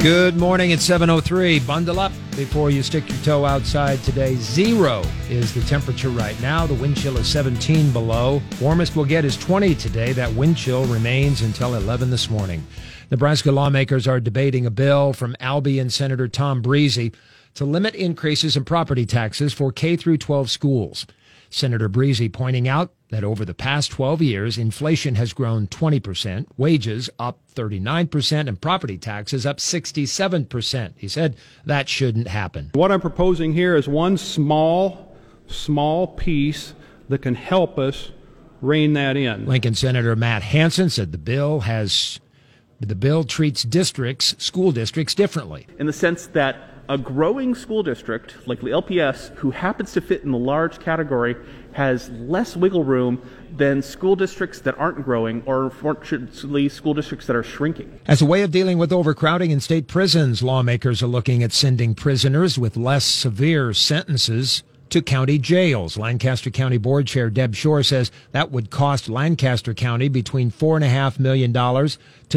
Good morning It's 7.03. Bundle up before you stick your toe outside today. Zero is the temperature right now. The wind chill is 17 below. Warmest we'll get is 20 today. That wind chill remains until 11 this morning. Nebraska lawmakers are debating a bill from Albion Senator Tom Briese to limit increases in property taxes for K through 12 schools. Senator Briese pointing out that over the past 12 years, inflation has grown 20%, wages up 39%, and property taxes up 67%. He said that shouldn't happen. What I'm proposing here is one small, small piece that can help us rein that in. Lincoln Senator Matt Hansen said the bill has the bill treats districts, school districts differently. In the sense that a growing school district like the LPS, who happens to fit in the large category, has less wiggle room than school districts that aren't growing, or unfortunately, school districts that are shrinking. As a way of dealing with overcrowding in state prisons, lawmakers are looking at sending prisoners with less severe sentences to county jails. Lancaster County Board Chair Deb Schorr says that would cost Lancaster County between $4.5 million to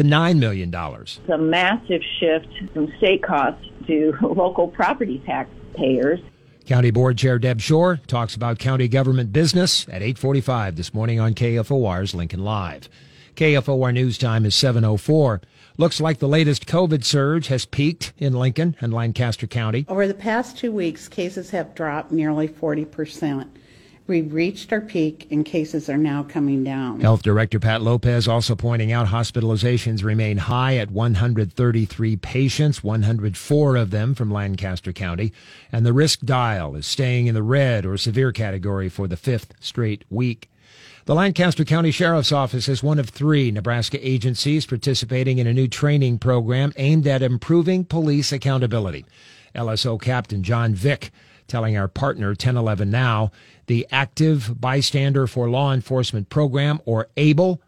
$9 million. It's a massive shift from state costs to local property tax payers. County Board Chair Deb Schorr talks about county government business at 845 this morning on KFOR's Lincoln Live. KFOR News Time is 704. Looks like the latest COVID surge has peaked in Lincoln and Lancaster County. Over the past two weeks, cases have dropped nearly 40%. We've reached our peak and cases are now coming down. Health Director Pat Lopez also pointing out hospitalizations remain high at 133 patients, 104 of them from Lancaster County, and the risk dial is staying in the red or severe category for the fifth straight week. The Lancaster County Sheriff's Office is one of three Nebraska agencies participating in a new training program aimed at improving police accountability. LSO Captain John Vick telling our partner 1011 Now the Active Bystander for Law Enforcement Program, or ABLE,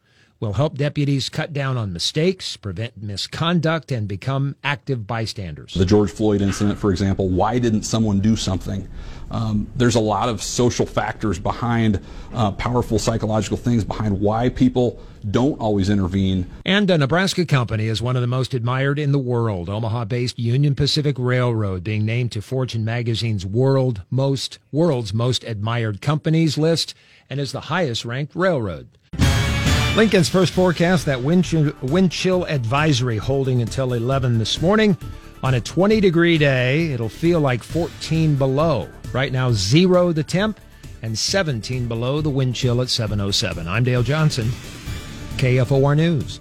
will help deputies cut down on mistakes, prevent misconduct, and become active bystanders. The George Floyd incident, for example, why didn't someone do something? Um, there's a lot of social factors behind uh, powerful psychological things behind why people don't always intervene. And a Nebraska company is one of the most admired in the world. Omaha-based Union Pacific Railroad being named to Fortune magazine's world most world's most admired companies list and is the highest ranked railroad. Lincoln's first forecast that wind chill, wind chill advisory holding until 11 this morning. On a 20 degree day, it'll feel like 14 below. Right now, zero the temp and 17 below the wind chill at 707. I'm Dale Johnson, KFOR News.